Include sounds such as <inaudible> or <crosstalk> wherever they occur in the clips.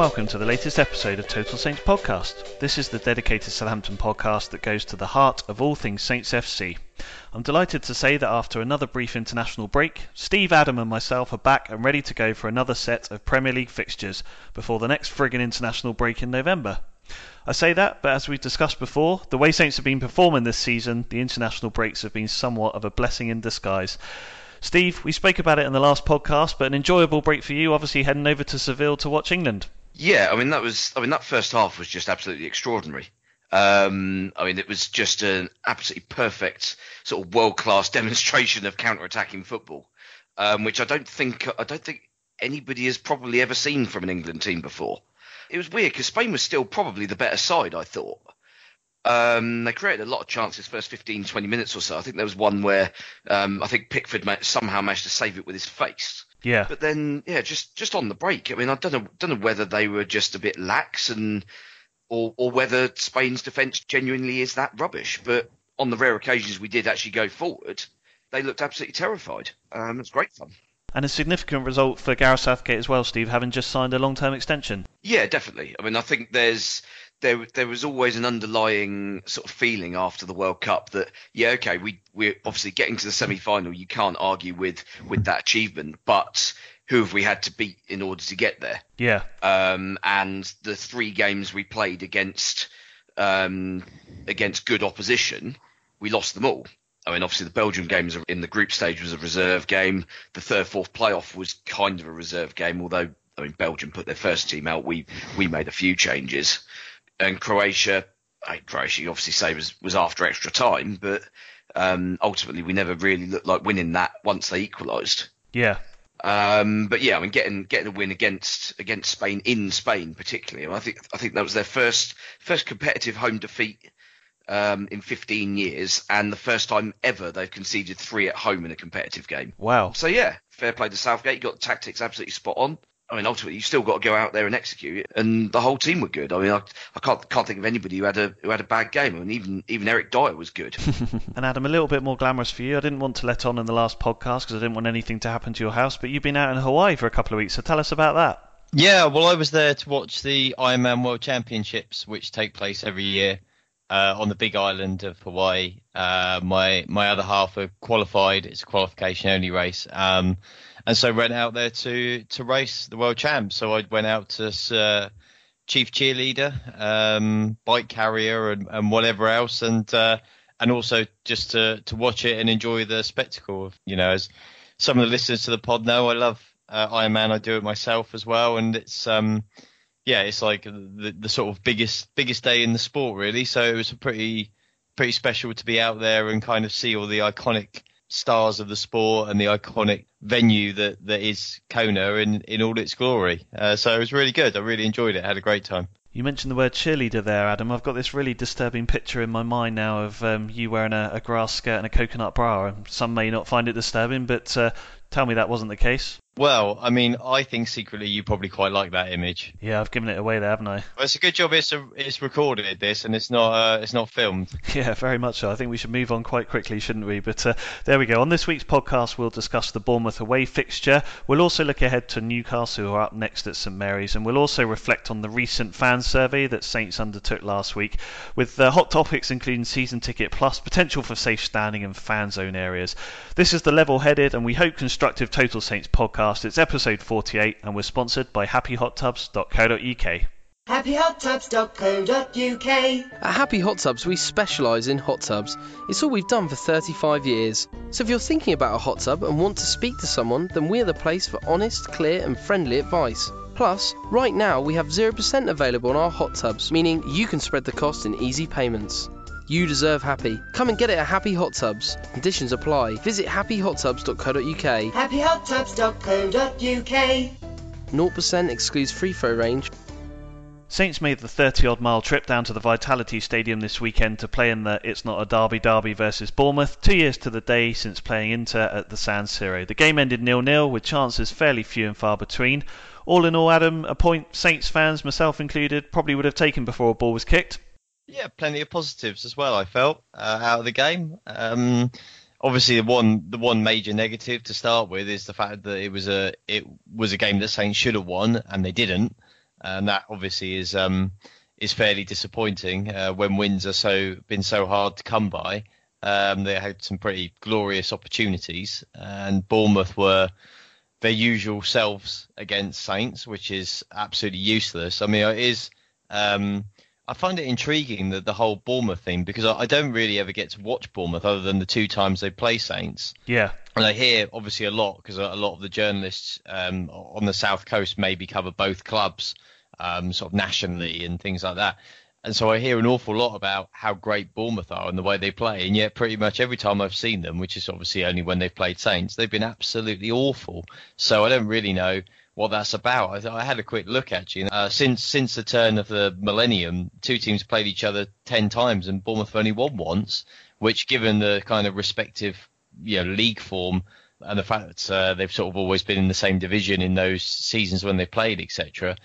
Welcome to the latest episode of Total Saints Podcast. This is the dedicated Southampton podcast that goes to the heart of all things Saints FC. I'm delighted to say that after another brief international break, Steve, Adam, and myself are back and ready to go for another set of Premier League fixtures before the next friggin' international break in November. I say that, but as we've discussed before, the way Saints have been performing this season, the international breaks have been somewhat of a blessing in disguise. Steve, we spoke about it in the last podcast, but an enjoyable break for you, obviously heading over to Seville to watch England. Yeah, I mean that was, I mean that first half was just absolutely extraordinary. Um, I mean it was just an absolutely perfect sort of world class <laughs> demonstration of counter attacking football, um, which I don't think I don't think anybody has probably ever seen from an England team before. It was weird because Spain was still probably the better side, I thought. Um, they created a lot of chances first 15, 20 minutes or so. I think there was one where um, I think Pickford somehow managed to save it with his face. Yeah. But then, yeah, just just on the break. I mean, I don't know don't know whether they were just a bit lax and or or whether Spain's defence genuinely is that rubbish. But on the rare occasions we did actually go forward, they looked absolutely terrified. Um, it was great fun. And a significant result for Gareth Southgate as well, Steve, having just signed a long-term extension. Yeah, definitely. I mean, I think there's there there was always an underlying sort of feeling after the World Cup that yeah okay we we're obviously getting to the semi final you can't argue with with that achievement but who have we had to beat in order to get there Yeah. um, and the three games we played against um, against good opposition we lost them all I mean, obviously, the Belgium games in the group stage was a reserve game. The third, fourth playoff was kind of a reserve game, although I mean, Belgium put their first team out. We we made a few changes and Croatia, I, Croatia, you obviously say was was after extra time, but um, ultimately we never really looked like winning that once they equalised. Yeah. Um, but yeah, I mean, getting getting a win against against Spain in Spain, particularly, I think I think that was their first first competitive home defeat um, in 15 years, and the first time ever they've conceded three at home in a competitive game. Wow. So yeah, fair play to Southgate. You got the tactics absolutely spot on. I mean, ultimately, you still got to go out there and execute it, and the whole team were good. I mean, I, I can't can't think of anybody who had a who had a bad game. I mean, even even Eric Dier was good. <laughs> and Adam, a little bit more glamorous for you. I didn't want to let on in the last podcast because I didn't want anything to happen to your house, but you've been out in Hawaii for a couple of weeks, so tell us about that. Yeah, well, I was there to watch the Ironman World Championships, which take place every year uh, on the Big Island of Hawaii. Uh, my my other half are qualified. It's a qualification only race. Um, and so went out there to to race the world champ. So I went out as uh, chief cheerleader, um, bike carrier, and, and whatever else, and uh, and also just to to watch it and enjoy the spectacle. Of, you know, as some of the listeners to the pod know, I love uh, Ironman. I do it myself as well, and it's um, yeah, it's like the, the sort of biggest biggest day in the sport really. So it was pretty pretty special to be out there and kind of see all the iconic stars of the sport and the iconic venue that, that is Kona in, in all its glory. Uh, so it was really good. I really enjoyed it. I had a great time. You mentioned the word cheerleader there, Adam. I've got this really disturbing picture in my mind now of um, you wearing a, a, grass skirt and a coconut bra. Some may not find it disturbing, but uh, tell me that wasn't the case. Well, I mean, I think secretly you probably quite like that image. Yeah, I've given it away there, haven't I? Well, it's a good job it's a, it's recorded this and it's not uh, it's not filmed. <laughs> Yeah, very much so. I think we should move on quite quickly, shouldn't we? But uh, there we go. On this week's podcast, we'll discuss the Bournemouth away fixture. We'll also look ahead to Newcastle, who are up next at St Mary's, and we'll also reflect on the recent fan survey that Saints undertook last week, with uh, hot topics including season ticket plus potential for safe standing and fan zone areas. This is the level-headed and we hope constructive Total Saints podcast. It's episode 48 and we're sponsored by happyhottubs.co.uk. HappyHotTubs.co.uk. At Happy Hot Tubs, we specialise in hot tubs. It's all we've done for 35 years. So if you're thinking about a hot tub and want to speak to someone, then we're the place for honest, clear, and friendly advice. Plus, right now we have 0% available on our hot tubs, meaning you can spread the cost in easy payments. You deserve happy. Come and get it at Happy Hot Tubs. Conditions apply. Visit happyhottubs.co.uk. Happyhottubs.co.uk. 0% excludes free throw range. Saints made the 30 odd mile trip down to the Vitality Stadium this weekend to play in the It's Not a Derby Derby versus Bournemouth, two years to the day since playing Inter at the San Siro. The game ended nil nil with chances fairly few and far between. All in all, Adam, a point Saints fans, myself included, probably would have taken before a ball was kicked. Yeah, plenty of positives as well. I felt uh, out of the game. Um, obviously, the one the one major negative to start with is the fact that it was a it was a game that Saints should have won and they didn't and that obviously is um, is fairly disappointing uh, when wins are so been so hard to come by. Um, they had some pretty glorious opportunities, and Bournemouth were their usual selves against Saints, which is absolutely useless. I mean, it is. Um, I find it intriguing that the whole Bournemouth thing because I, I, don't really ever get to watch Bournemouth other than the two times they play Saints. Yeah. And I hear obviously a lot because a lot of the journalists um, on the south coast maybe cover both clubs um, sort of nationally and things like that. And so I hear an awful lot about how great Bournemouth are and the way they play. And yet, pretty much every time I've seen them, which is obviously only when they've played Saints, they've been absolutely awful. So I don't really know what that's about. I, I had a quick look actually. Uh, since since the turn of the millennium, two teams played each other ten times, and Bournemouth only won once. Which, given the kind of respective you know, league form and the fact that uh, they've sort of always been in the same division in those seasons when they played, etc.,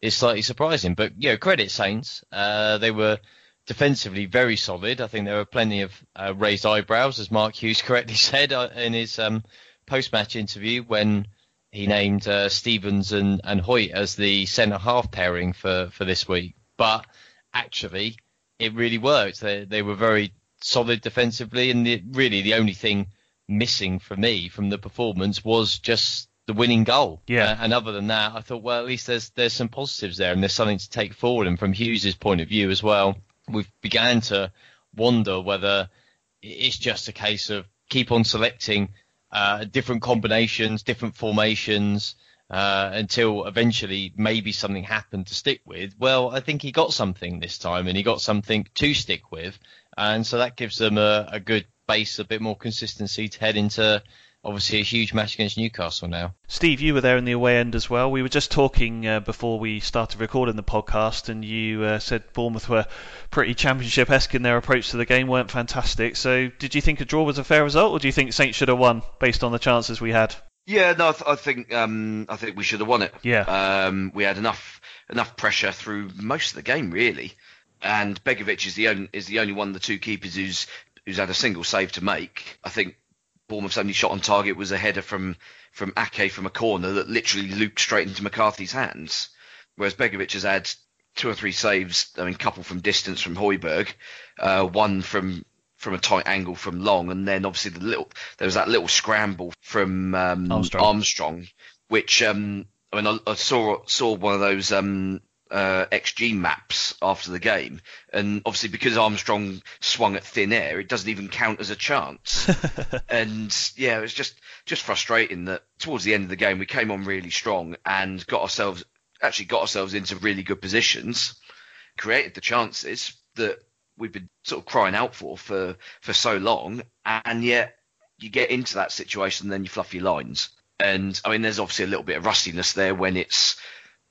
is slightly surprising. But you know, credit Saints. Uh, they were defensively very solid. I think there were plenty of uh, raised eyebrows, as Mark Hughes <laughs> correctly said uh, in his um, post-match interview when he named uh, Stephens and, and Hoyte as the centre half pairing for, for this week. But actually, it really worked. They, they were very solid defensively, and the, really the only thing missing for me from the performance was just the winning goal. Yeah. Uh, and other than that, I thought, well, at least there's there's some positives there, and there's something to take forward. And from Hughes's point of view as well, we've began to wonder whether it's just a case of keep on selecting uh, different combinations, different formations. Uh, until eventually maybe something happened to stick with. Well, I think he got something this time, and he got something to stick with, and so that gives them a, a good base, a bit more consistency to head into obviously a huge match against Newcastle now. Steve, you were there in the away end as well. We were just talking uh, before we started recording the podcast, and you uh, said Bournemouth were pretty championship esque in their approach to the game, weren't fantastic. So, did you think a draw was a fair result, or do you think Saints should have won based on the chances we had? Yeah, no, I, th- I think um, I think we should have won it. Yeah, um, we had enough enough pressure through most of the game, really. And Begovic is the only is the only one of the two keepers who's who's had a single save to make. I think Bournemouth's only shot on target was a header from from Ake from a corner that literally looped straight into McCarthy's hands. Whereas Begovic has had two or three saves. I mean, a couple from distance from Højbjerg, uh, one from from a tight angle from Long, and then obviously the little there was that little scramble from um, Armstrong. Armstrong. which um, I mean I, I, saw saw one of those um, uh, XG maps after the game, and obviously because Armstrong swung at thin air, it doesn't even count as a chance. <laughs> and yeah, it's just just frustrating that towards the end of the game we came on really strong and got ourselves actually got ourselves into really good positions, created the chances that we've been sort of crying out for for for so long, and yet you get into that situation, and then you fluff your lines. And I mean, there's obviously a little bit of rustiness there when it's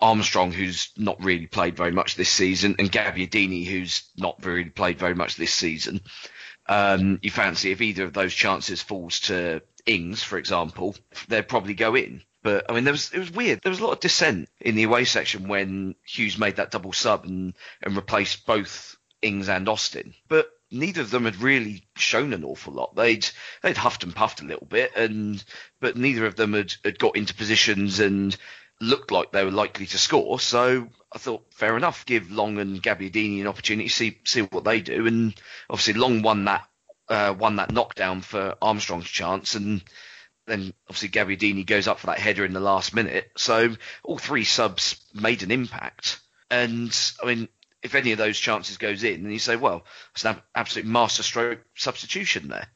Armstrong, who's not really played very much this season, and Gabbiadini, who's not really played very much this season. Um, you fancy if either of those chances falls to Ings, for example, they'd probably go in. But I mean, there was it was weird. There was a lot of dissent in the away section when Hughes made that double sub and and replaced both Ings and Austin. But neither of them had really shown an awful lot. They'd they'd huffed and puffed a little bit, and but neither of them had, had got into positions and looked like they were likely to score. So I thought, fair enough, give Long and Gabbiadini an opportunity, see see what they do. And obviously, Long won that uh, won that knockdown for Armstrong's chance, and then obviously Gabbiadini goes up for that header in the last minute. So all three subs made an impact. And I mean, if any of those chances goes in, then you say, well, it's an absolute masterstroke substitution there.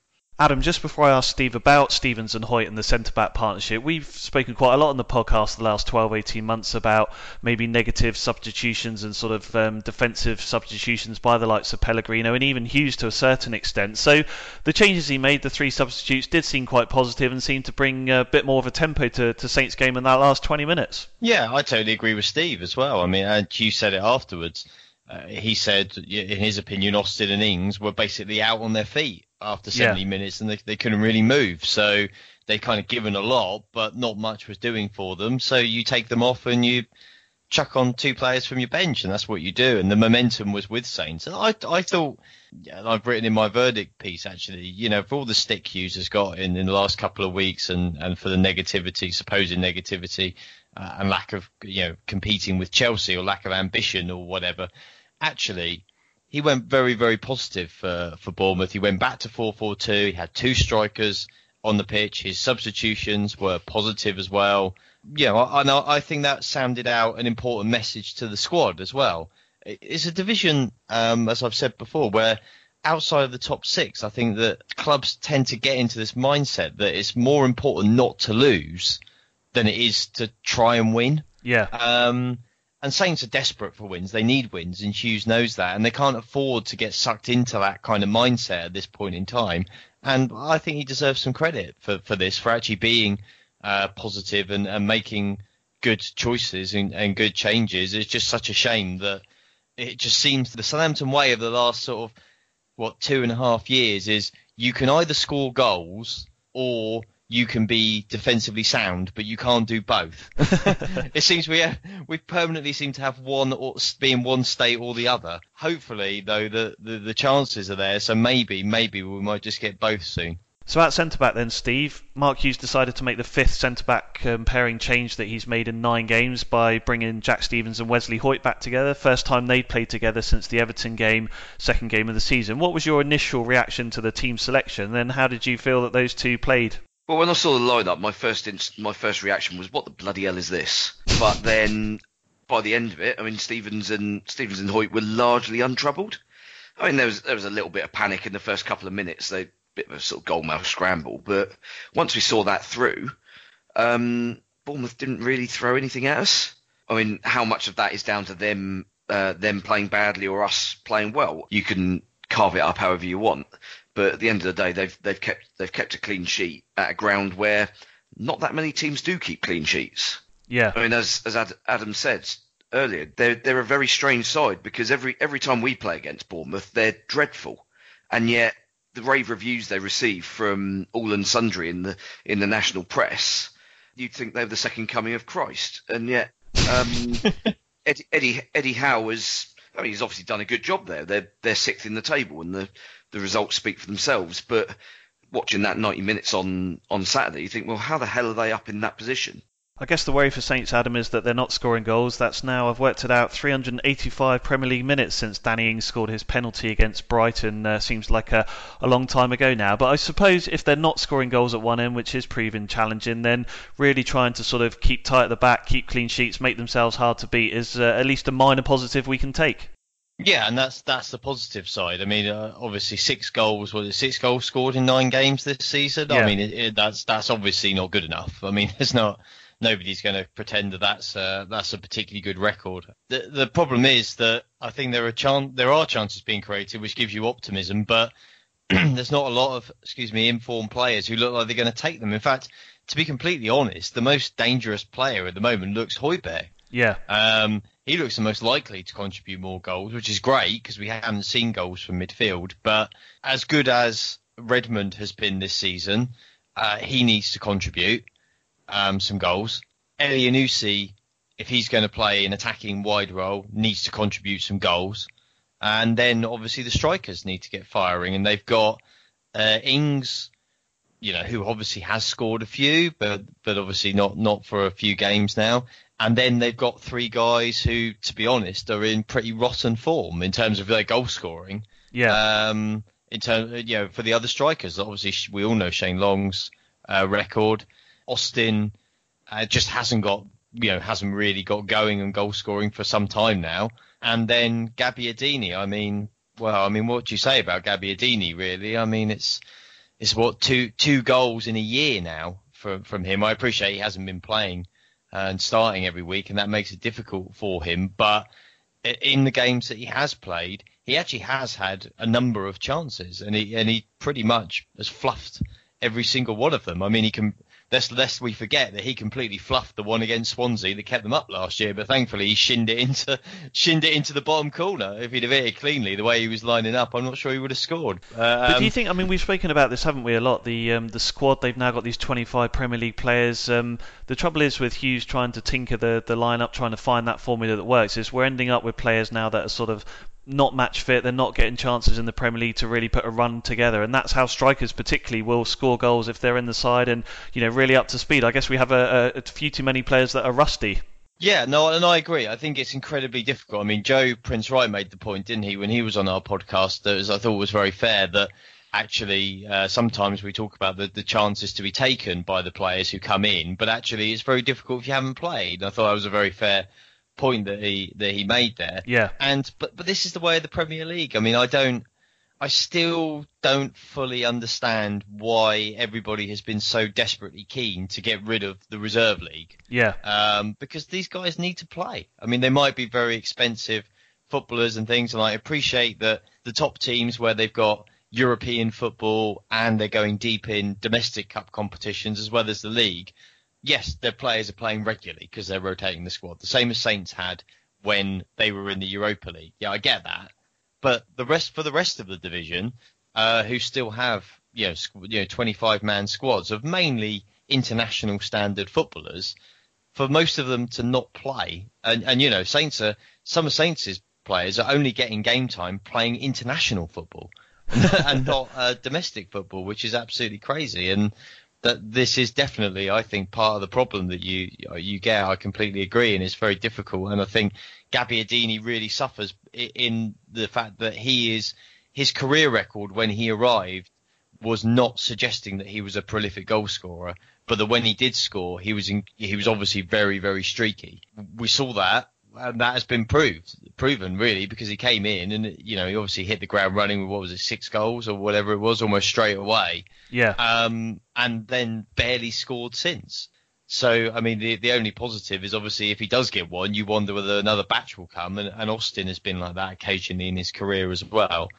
Adam, just before I ask Steve about Stephens and Hoyt and the centre back partnership, we've spoken quite a lot on the podcast the last 12, 18 months about maybe negative substitutions and sort of um, defensive substitutions by the likes of Pellegrino and even Hughes to a certain extent. So the changes he made, the three substitutes, did seem quite positive and seemed to bring a bit more of a tempo to, to Saints' game in that last 20 minutes. Yeah, I totally agree with Steve as well. I mean, and you said it afterwards. Uh, he said, in his opinion, Austin and Ings were basically out on their feet after 70 yeah. minutes and they, they couldn't really move. So they kind of given a lot, but not much was doing for them. So you take them off and you chuck on two players from your bench, and that's what you do. And the momentum was with Saints. And I, I thought, yeah, I've written in my verdict piece actually, you know, for all the stick Hughes has got in, in the last couple of weeks and, and for the negativity, supposed negativity, uh, and lack of, you know, competing with Chelsea or lack of ambition or whatever, actually, he went very, very positive for, for Bournemouth. He went back to 4-4-2. He had two strikers on the pitch. His substitutions were positive as well. Yeah, I, I think that sounded out an important message to the squad as well. It's a division, um, as I've said before, where outside of the top six, I think that clubs tend to get into this mindset that it's more important not to lose than it is to try and win. Yeah. Um, and Saints are desperate for wins. They need wins, and Hughes knows that, and they can't afford to get sucked into that kind of mindset at this point in time. And I think he deserves some credit for, for this, for actually being uh, positive and, and making good choices and, and good changes. It's just such a shame that it just seems the Southampton way of the last sort of what two and a half years is you can either score goals or you can be defensively sound, but you can't do both. <laughs> <laughs> it seems we have, we permanently seem to have one or being one state or the other. Hopefully, though, the, the, the chances are there, so maybe maybe we might just get both soon. So at centre back then, Steve, Mark Hughes decided to make the fifth centre back um, pairing change that he's made in nine games by bringing Jack Stephens and Wesley Hoyt back together. First time they'd played together since the Everton game, second game of the season. What was your initial reaction to the team selection? Then how did you feel that those two played? Well, when I saw the lineup, my first inst- my first reaction was, "What the bloody hell is this?" But then, by the end of it, I mean, Stephens and Stephens and Hoyte were largely untroubled. I mean, there was there was a little bit of panic in the first couple of minutes. They bit of a sort of goalmouth scramble, but once we saw that through, um, Bournemouth didn't really throw anything at us. I mean, how much of that is down to them uh, them playing badly or us playing well? You can carve it up however you want. But at the end of the day, they've they've kept they've kept a clean sheet at a ground where not that many teams do keep clean sheets. Yeah. I mean, as as Adam said earlier, they're they're a very strange side because every every time we play against Bournemouth, they're dreadful, and yet the rave reviews they receive from all and sundry in the in the national press, you'd think they're the second coming of Christ, and yet um, <laughs> Eddie, Eddie Eddie Howe was. I mean, he's obviously done a good job there. They're they're sixth in the table, and the the results speak for themselves. But watching that 90 minutes on on Saturday, you think, well, how the hell are they up in that position? I guess the worry for Saints, Adam, is that they're not scoring goals. That's now, I've worked it out, 385 Premier League minutes since Danny Ings scored his penalty against Brighton. Uh, seems like a, a long time ago now. But I suppose if they're not scoring goals at one end, which is proving challenging, then really trying to sort of keep tight at the back, keep clean sheets, make themselves hard to beat is uh, at least a minor positive we can take. Yeah, and that's that's the positive side. I mean, uh, obviously six goals. Was it six goals scored in nine games this season? Yeah. I mean, it, it, that's that's obviously not good enough. I mean, <laughs> there's not nobody's going to pretend that that's uh, that's a particularly good record. The the problem is that I think there are chan- there are chances being created, which gives you optimism, but <clears throat> there's not a lot of excuse me informed players who look like they're going to take them. In fact, to be completely honest, the most dangerous player at the moment looks Højbjerg. Yeah. Um, he looks the most likely to contribute more goals, which is great because we haven't seen goals from midfield. But as good as Redmond has been this season, uh, he needs to contribute um, some goals. Elyounoussi, if he's going to play an attacking wide role, needs to contribute some goals. And then obviously the strikers need to get firing, and they've got uh, Ings, you know, who obviously has scored a few, but but obviously not not for a few games now. And then they've got three guys who, to be honest, are in pretty rotten form in terms of their goal scoring. Yeah. Um, in terms, you know, for the other strikers, obviously we all know Shane Long's uh, record. Austin uh, just hasn't got, you know, hasn't really got going and goal scoring for some time now. And then Gabbiadini, I mean, well, I mean, what do you say about Gabbiadini? Really, I mean, it's it's what two two goals in a year now from from him. I appreciate he hasn't been playing and starting every week, and that makes it difficult for him. But in the games that he has played, he actually has had a number of chances, and he and he pretty much has fluffed every single one of them. I mean, he can. Lest, lest we forget that he completely fluffed the one against Swansea that kept them up last year, but thankfully he shinned it into <laughs> shinned it into the bottom corner. If he'd have hit it cleanly the way he was lining up, I'm not sure he would have scored. But do Um, you think? I mean, we've spoken about this, haven't we, a lot? The um, the squad they've now got these 25 Premier League players. Um, the trouble is with Hughes trying to tinker the the lineup, trying to find that formula that works. Is we're ending up with players now that are sort of not match fit. They're not getting chances in the Premier League to really put a run together, and that's how strikers particularly will score goals if they're in the side and you know really up to speed. I guess we have a, a, few too many players that are rusty. Yeah, no, and I agree. I think it's incredibly difficult. I mean, Joe Prince Wright made the point, didn't he, when he was on our podcast that was, I thought was very fair that actually uh, sometimes we talk about the, the chances to be taken by the players who come in, but actually it's very difficult if you haven't played. I thought that was a very fair point that he that he made there. Yeah. And but but this is the way of the Premier League. I mean, I don't. I still don't fully understand why everybody has been so desperately keen to get rid of the reserve league Yeah. um, because these guys need to play. I mean, they might be very expensive footballers and things, and I appreciate that the top teams where they've got European football and they're going deep in domestic cup competitions as well as the league. Yes, their players are playing regularly because they're rotating the squad, the same as Saints had when they were in the Europa League. Yeah, I get that, but the rest for the rest of the division, uh, who still have you know you know 25 man squads of mainly international standard footballers, for most of them to not play, and, and you know, Saints are some of Saints' players are only getting game time playing international football <laughs> and not uh, domestic football, which is absolutely crazy. And that this is definitely, I think, part of the problem that you you get. I completely agree, and it's very difficult. And I think Gabbiadini really suffers in the fact that he is his career record when he arrived was not suggesting that he was a prolific goal scorer, but that when he did score, he was in, he was obviously very very streaky. We saw that, and that has been proved proven really because he came in and you know he obviously hit the ground running with what was it six goals or whatever it was almost straight away, Yeah. um, and then barely scored since. So I mean the the only positive is obviously if he does get one, you wonder whether another batch will come, and, and Austin has been like that occasionally in his career as well.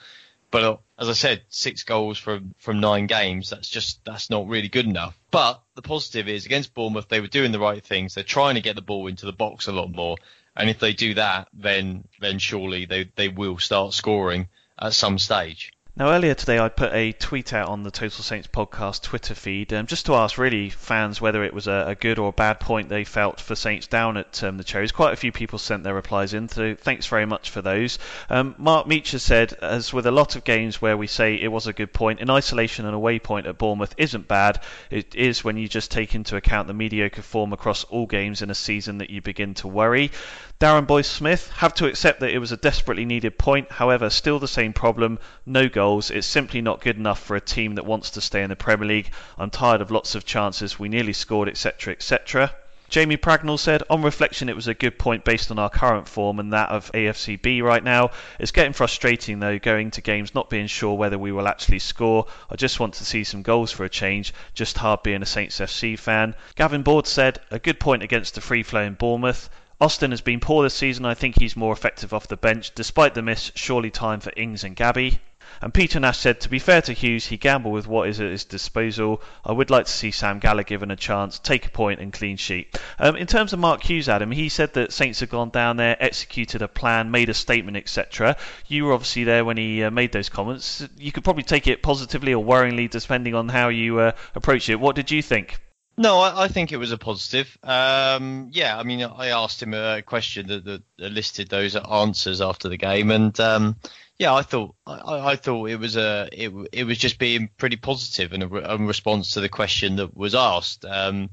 But uh, as I said, six goals from from nine games. That's just that's not really good enough. But the positive is against Bournemouth, they were doing the right things. They're trying to get the ball into the box a lot more. And if they do that, then then surely they they will start scoring at some stage. Now, earlier today, I put a tweet out on the Total Saints podcast Twitter feed um, just to ask really fans whether it was a, a, good or a bad point they felt for Saints down at um, the Cherries. Quite a few people sent their replies in, so thanks very much for those. Um, Mark Meacher said, as with a lot of games where we say it was a good point, in isolation, an away point at Bournemouth isn't bad. It is when you just take into account the mediocre form across all games in a season that you begin to worry. Darren Boyce Smith have to accept that it was a desperately needed point. However, still the same problem. No goals. It's simply not good enough for a team that wants to stay in the Premier League. I'm tired of lots of chances. We nearly scored, etc., etc. Jamie Pragnell said, on reflection, it was a good point based on our current form and that of AFCB right now. It's getting frustrating though, going to games not being sure whether we will actually score. I just want to see some goals for a change. Just hard being a Saints FC fan. Gavin Board said, a good point against the free flowing Bournemouth. Austin has been poor this season. I think he's more effective off the bench. Despite the miss, surely time for Ings and Gabby. And Peter Nash said, to be fair to Hughes, he gambled with what is at his disposal. I would like to see Sam Gallagher given a chance, take a point and clean sheet. Um, in terms of Mark Hughes, Adam, he said that Saints had gone down there, executed a plan, made a statement, etc. You were obviously there when he uh, made those comments. You could probably take it positively or worryingly, depending on how you uh, approach it. What did you think? No, I, I, think it was a positive. Um, yeah, I mean, I asked him a question that, that, listed those answers after the game, and um, yeah, I thought I, I, thought it was a it, it was just being pretty positive in a, a response to the question that was asked. Um,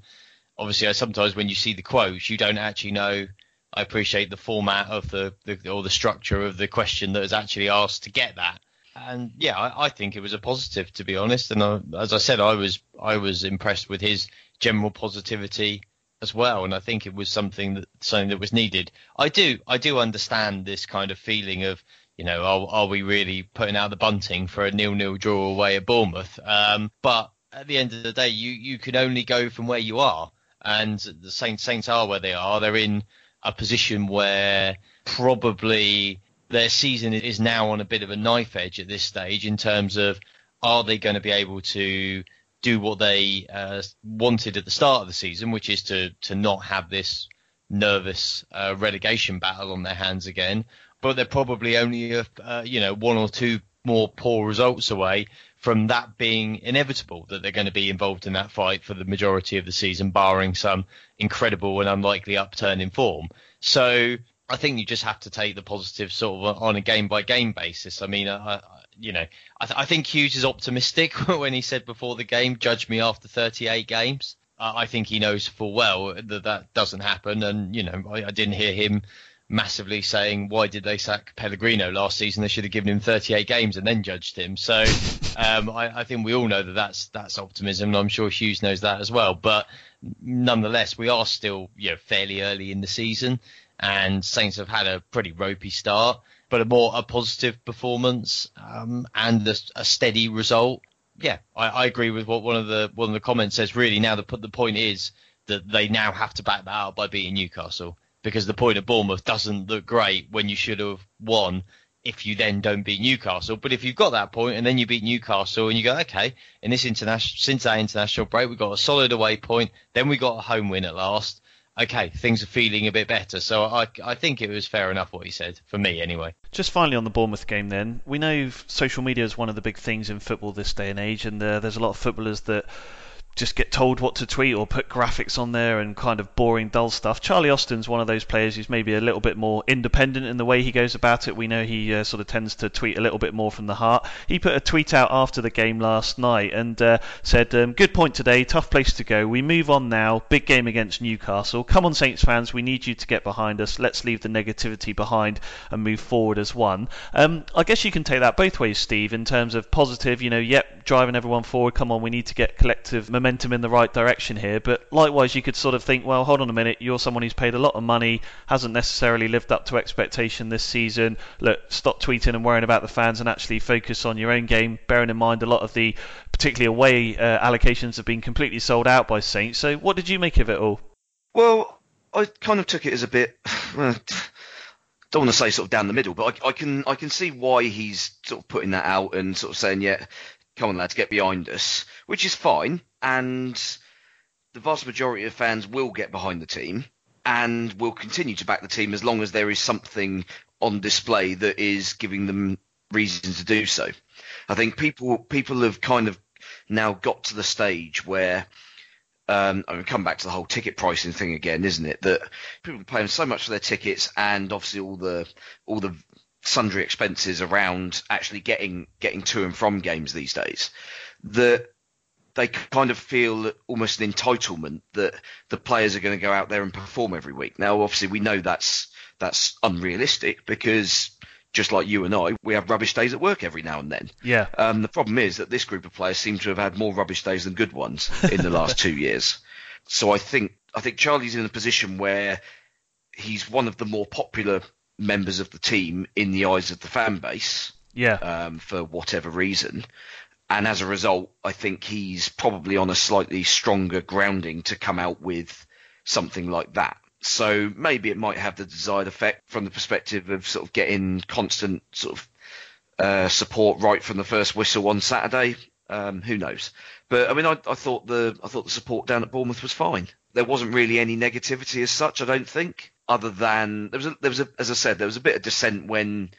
obviously, sometimes when you see the quotes, you don't actually know. I appreciate the format of the, the or the structure of the question that was actually asked to get that and yeah, I, I, think it was a positive to be honest. And I, as I said, I was I was impressed with his general positivity as well, and I think it was something that something that was needed. I do I do understand this kind of feeling of you know are, are we really putting out the bunting for a nil nil draw away at Bournemouth? Um, but at the end of the day, you you can only go from where you are, and the Saints Saints are where they are. They're in a position where probably their season is now on a bit of a knife edge at this stage in terms of are they going to be able to do what they uh, wanted at the start of the season, which is to to not have this nervous uh, relegation battle on their hands again. But they're probably only a, uh, you know one or two more poor results away from that being inevitable that they're going to be involved in that fight for the majority of the season, barring some incredible and unlikely upturn in form. So I think you just have to take the positive sort of on a game by game basis. I mean, I, you know, I, th- I, think Hughes is optimistic <laughs> when he said before the game, "Judge me after 38 games." I think he knows full well that that doesn't happen, and you know, I, I, didn't hear him massively saying, "Why did they sack Pellegrino last season? They should have given him 38 games and then judged him." So, um, I, I, think we all know that that's that's optimism, and I'm sure Hughes knows that as well. But nonetheless, we are still you know fairly early in the season, and Saints have had a pretty ropey start but a more a positive performance um, and a, a, steady result. Yeah, I, I, agree with what one of the one of the comments says. Really, now the the point is that they now have to back that out by beating Newcastle because the point of Bournemouth doesn't look great when you should have won if you then don't beat Newcastle. But if you've got that point and then you beat Newcastle and you go, okay, in this international since that international break, we've got a solid away point, then we got a home win at last okay, things are feeling a bit better. So I, I think it was fair enough what he said, for me anyway. Just finally on the Bournemouth game then, we know social media is one of the big things in football this day and age, and uh, there's a lot of footballers that just get told what to tweet or put graphics on there and kind of boring, dull stuff. Charlie Austin's one of those players who's maybe a little bit more independent in the way he goes about it. We know he uh, sort of tends to tweet a little bit more from the heart. He put a tweet out after the game last night and uh, said, um, Good point today, tough place to go. We move on now. Big game against Newcastle. Come on, Saints fans, we need you to get behind us. Let's leave the negativity behind and move forward as one. Um, I guess you can take that both ways, Steve, in terms of positive, you know, yep, driving everyone forward. Come on, we need to get collective momentum momentum in the right direction here. But likewise, you could sort of think, well, hold on a minute, you're someone who's paid a lot of money, hasn't necessarily lived up to expectation this season. Look, stop tweeting and worrying about the fans and actually focus on your own game, bearing in mind a lot of the particularly away uh, allocations have been completely sold out by Saints. So, what did you make of it all? Well, I kind of took it as a bit. <sighs> <sighs> don't want to say sort of down the middle, but I, I, can I can see why he's sort of putting that out and sort of saying, yeah, come on lads, get behind us, which is fine and the vast majority of fans will get behind the team and will continue to back the team as long as there is something on display that is giving them reason to do so. I think people people have kind of now got to the stage where um, I mean, come back to the whole ticket pricing thing again, isn't it? That people are paying so much for their tickets, and obviously all the all the sundry expenses around actually getting getting to and from games these days. That they kind of feel almost an entitlement that the players are going to go out there and perform every week. Now, obviously, we know that's that's unrealistic because just like you and I, we have rubbish days at work every now and then. Yeah. Um, the problem is that this group of players seem to have had more rubbish days than good ones in the last <laughs> two years. So I think I think Charlie's in a position where he's one of the more popular members of the team in the eyes of the fan base. Yeah. Um, for whatever reason. And as a result, I think he's probably on a slightly stronger grounding to come out with something like that. So maybe it might have the desired effect from the perspective of sort of getting constant sort of uh, support right from the first whistle on Saturday. Um, who knows? But I mean, I, I, thought the I thought the support down at Bournemouth was fine. There wasn't really any negativity as such. I don't think, other than there was a, there was a, as I said, there was a bit of dissent when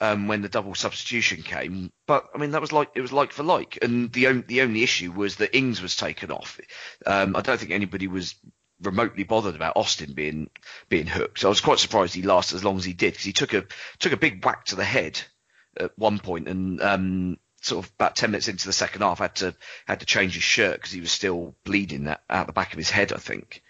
um, when the double substitution came. But I mean, that was like it was like for like, and the only the only issue was that Ings was taken off. Um, I don't think anybody was remotely bothered about Austin being being hooked. So I was quite surprised he lasted as long as he did because he took a took a big whack to the head at one point and um, sort of about ten minutes into the second half had to had to change his shirt because he was still bleeding out the back of his head, I think.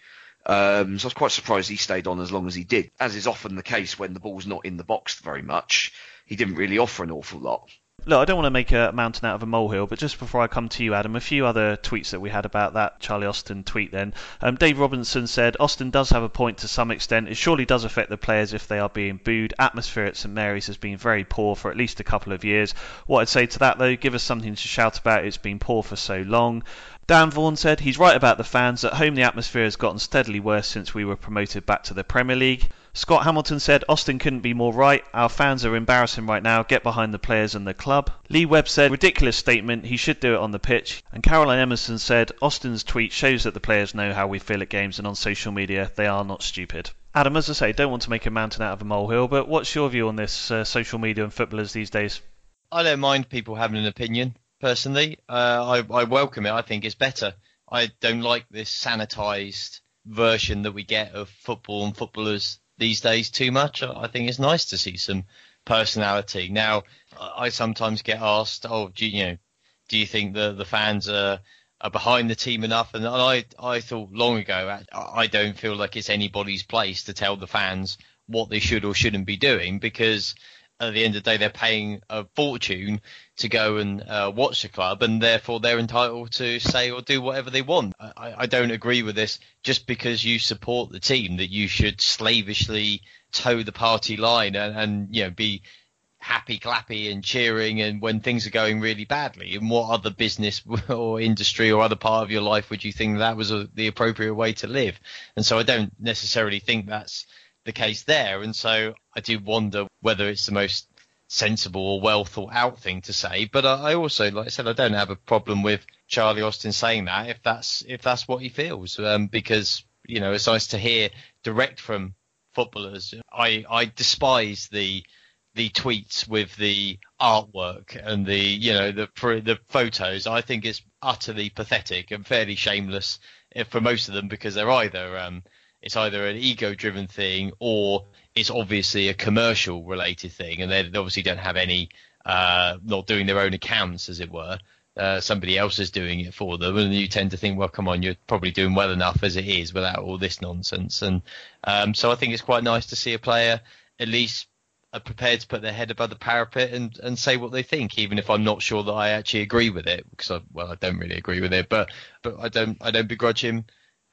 Um, so I was quite surprised he stayed on as long as he did. As is often the case when the ball's not in the box very much, he didn't really offer an awful lot. Look, I don't want to make a mountain out of a molehill, but just before I come to you, Adam, a few other tweets that we had about that Charlie Austin tweet then. Um, Dave Robinson said, Austin does have a point to some extent. It surely does affect the players if they are being booed. Atmosphere at St Mary's has been very poor for at least a couple of years. What I'd say to that, though, give us something to shout about. It's been poor for so long. Dan Vaughan said he's right about the fans. At home, the atmosphere has gotten steadily worse since we were promoted back to the Premier League. Scott Hamilton said Austin couldn't be more right. Our fans are embarrassing right now. Get behind the players and the club. Lee Webb said ridiculous statement. He should do it on the pitch. And Caroline Emerson said Austin's tweet shows that the players know how we feel at games and on social media they are not stupid. Adam, as I say, don't want to make a mountain out of a molehill, but what's your view on this uh, social media and footballers these days? I don't mind people having an opinion personally. Uh, I, I welcome it. I think it's better. I don't like this sanitized version that we get of football and footballers these days too much. I think it's nice to see some personality. Now, I sometimes get asked, "Oh, do you, know, do you think the the fans are are behind the team enough?" And I I thought long ago, I don't feel like it's anybody's place to tell the fans what they should or shouldn't be doing because at the end of the day, they're paying a fortune to go and uh, watch the club, and therefore they're entitled to say or do whatever they want. I, I, don't agree with this. Just because you support the team, that you should slavishly toe the party line and, and you know be happy clappy and cheering and when things are going really badly in what other business <laughs> or industry or other part of your life would you think that was a, the appropriate way to live and so i don't necessarily think that's the case there. And so I do wonder whether it's the most sensible or well thought out thing to say. But I also, like I said, I don't have a problem with Charlie Austin saying that if that's if that's what he feels, um, because you know it's nice to hear direct from footballers. I I despise the the tweets with the artwork and the you know the the photos. I think it's utterly pathetic and fairly shameless eh, for most of them because they're either um, it's either an ego driven thing or it's obviously a commercial related thing and they obviously don't have any uh, not doing their own accounts as it were. Uh, somebody else is doing it for them and you tend to think well come on you're probably doing well enough as it is without all this nonsense. And um, so i think it's quite nice to see a player at least are prepared to put their head above the parapet and, and say what they think, even if I'm not sure that I actually agree with it, because I, well, I don't really agree with it, but but I don't I don't begrudge him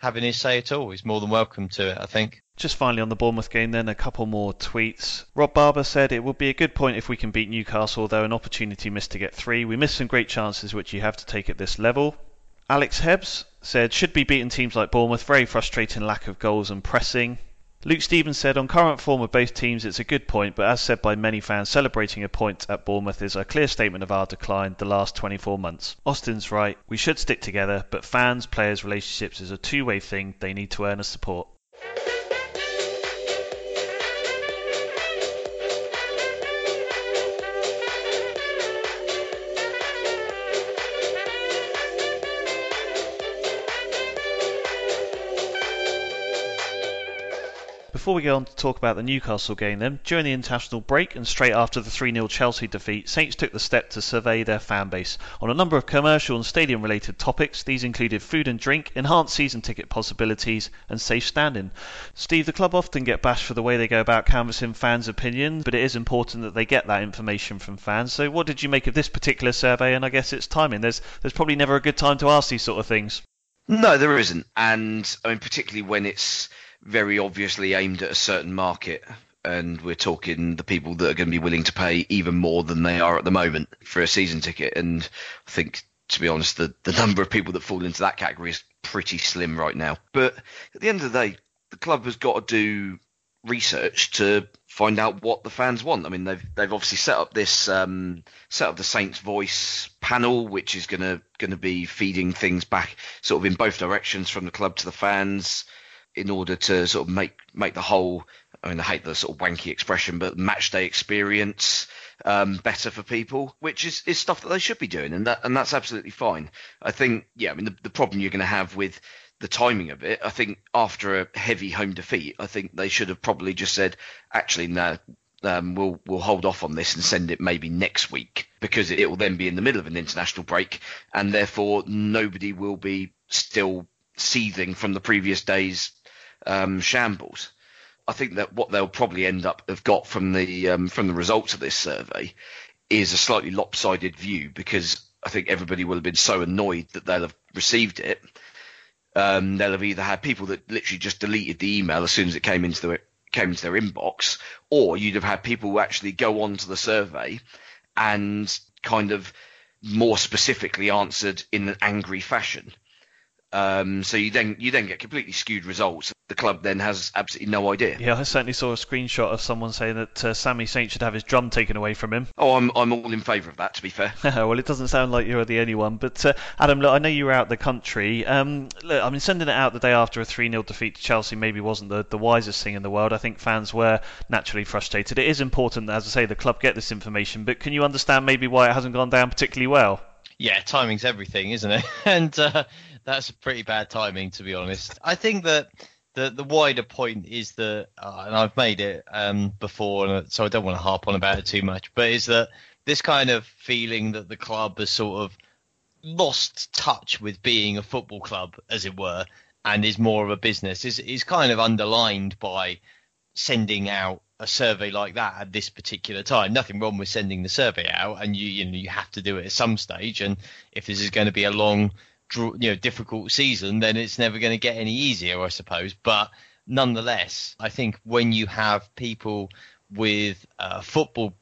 having his say at all. He's more than welcome to it, I think. Just finally on the Bournemouth game, then a couple more tweets. Rob Barber said it would be a good point if we can beat Newcastle, though an opportunity missed to get three. We missed some great chances which you have to take at this level. Alex Hebbs said should be beating teams like Bournemouth. Very frustrating lack of goals and pressing. Luke Stevens said, on current form of both teams, it's a good point, but as said by many fans, celebrating a point at Bournemouth is a clear statement of our decline the last 24 months. Austin's right, we should stick together, but fans, players, relationships is a two way thing, they need to earn our support. Before we go on to talk about the Newcastle game, then, during the international break and straight after the 3 0 Chelsea defeat, Saints took the step to survey their fan base on a number of commercial and stadium related topics. These included food and drink, enhanced season ticket possibilities, and safe standing. Steve, the club often get bashed for the way they go about canvassing fans' opinions, but it is important that they get that information from fans. So, what did you make of this particular survey? And I guess it's timing. There's there's probably never a good time to ask these sort of things. No, there isn't, and I mean particularly when it's very obviously aimed at a certain market. And we're talking the people that are going to be willing to pay even more than they are at the moment for a season ticket. And I think, to be honest, the, the number of people that fall into that category is pretty slim right now. But at the end of the day, the club has got to do research to find out what the fans want. I mean, they've they've obviously set up this um, set up the Saints Voice panel, which is gonna gonna be feeding things back sort of in both directions from the club to the fans, in order to sort of make make the whole. I mean, I hate the sort of wanky expression, but match day experience um, better for people, which is, is stuff that they should be doing, and that and that's absolutely fine. I think, yeah, I mean, the, the problem you're going to have with the timing of it. I think after a heavy home defeat, I think they should have probably just said, actually, no, um, we'll we'll hold off on this and send it maybe next week because it will then be in the middle of an international break, and therefore nobody will be still seething from the previous day's um, shambles. I think that what they'll probably end up have got from the um, from the results of this survey is a slightly lopsided view because I think everybody will have been so annoyed that they'll have received it um, they'll have either had people that literally just deleted the email as soon as it came into came into their inbox, or you'd have had people who actually go on to the survey and kind of more specifically answered in an angry fashion. Um, so you then you then get completely skewed results. The club then has absolutely no idea. Yeah, I certainly saw a screenshot of someone saying that uh, Sammy Saint should have his drum taken away from him. Oh, I'm I'm all in favour of that. To be fair. <laughs> well, it doesn't sound like you're the only one. But uh, Adam, look, I know you were out the country. Um, look, I mean, sending it out the day after a 3-0 defeat to Chelsea maybe wasn't the, the wisest thing in the world. I think fans were naturally frustrated. It is important, as I say, the club get this information. But can you understand maybe why it hasn't gone down particularly well? Yeah, timing's everything, isn't it? <laughs> and uh, that's a pretty bad timing, to be honest. I think that the the wider point is that, uh, and I've made it um, before, so I don't want to harp on about it too much, but is that this kind of feeling that the club has sort of lost touch with being a football club, as it were, and is more of a business, is is kind of underlined by sending out a survey like that at this particular time. Nothing wrong with sending the survey out, and you you know you have to do it at some stage. And if this is going to be a long, you know, difficult season, then it's never going to get any easier, I suppose. But nonetheless, I think when you have people with a football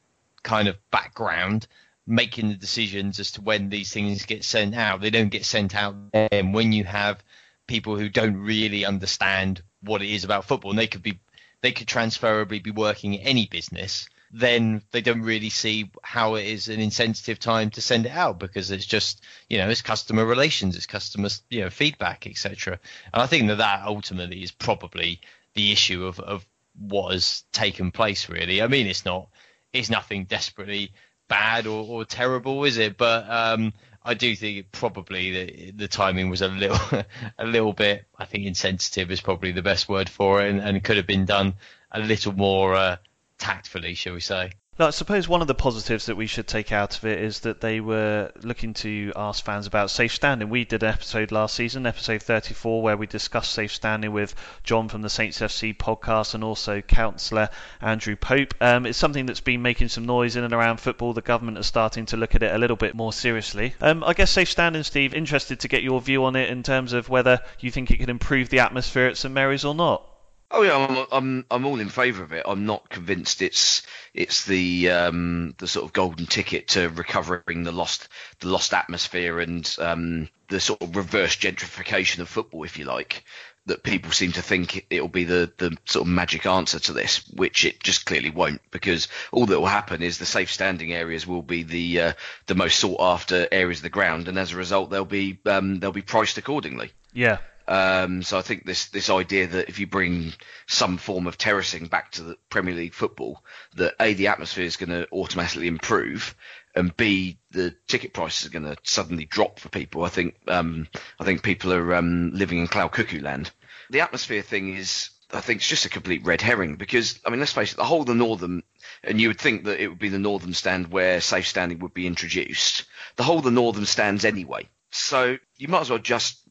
kind of background making the decisions as to when these things get sent out, they don't get sent out. And when you have people who don't really understand what it is about football, and they could be they could transferably be working in any business, then they don't really see how it is an insensitive time to send it out because it's just you know it's customer relations, it's customer you know feedback, etc. And I think that that ultimately is probably the issue of of what has taken place. Really, I mean, it's not it's nothing desperately bad or, or terrible, is it? But um, I do think probably the the timing was a little <laughs> a little bit. I think insensitive is probably the best word for it, and, and could have been done a little more uh, tactfully, shall we say? I suppose one of the positives that we should take out of it is that they were looking to ask fans about safe standing. We did an episode last season, episode 34, where we discussed safe standing with John from the Saints FC podcast and also councillor Andrew Pope. Um, it's something that's been making some noise in and around football. The government is starting to look at it a little bit more seriously. Um, I guess safe standing, Steve, interested to get your view on it in terms of whether you think it could improve the atmosphere at St Mary's or not. Oh yeah, I'm I'm I'm all in favour of it. I'm not convinced it's it's the um, the sort of golden ticket to recovering the lost the lost atmosphere and um, the sort of reverse gentrification of football, if you like. That people seem to think it'll be the the sort of magic answer to this, which it just clearly won't, because all that will happen is the safe standing areas will be the uh, the most sought after areas of the ground, and as a result, they'll be um, they'll be priced accordingly. Yeah, um, so I think this this idea that if you bring some form of terracing back to the Premier League football, that a the atmosphere is going to automatically improve, and b the ticket prices are going to suddenly drop for people. I think um, I think people are um, living in cloud cuckoo land. The atmosphere thing is I think it's just a complete red herring because I mean, let's face it, the whole of the northern, and you would think that it would be the northern stand where safe standing would be introduced. The whole of the northern stands anyway, so you might as well just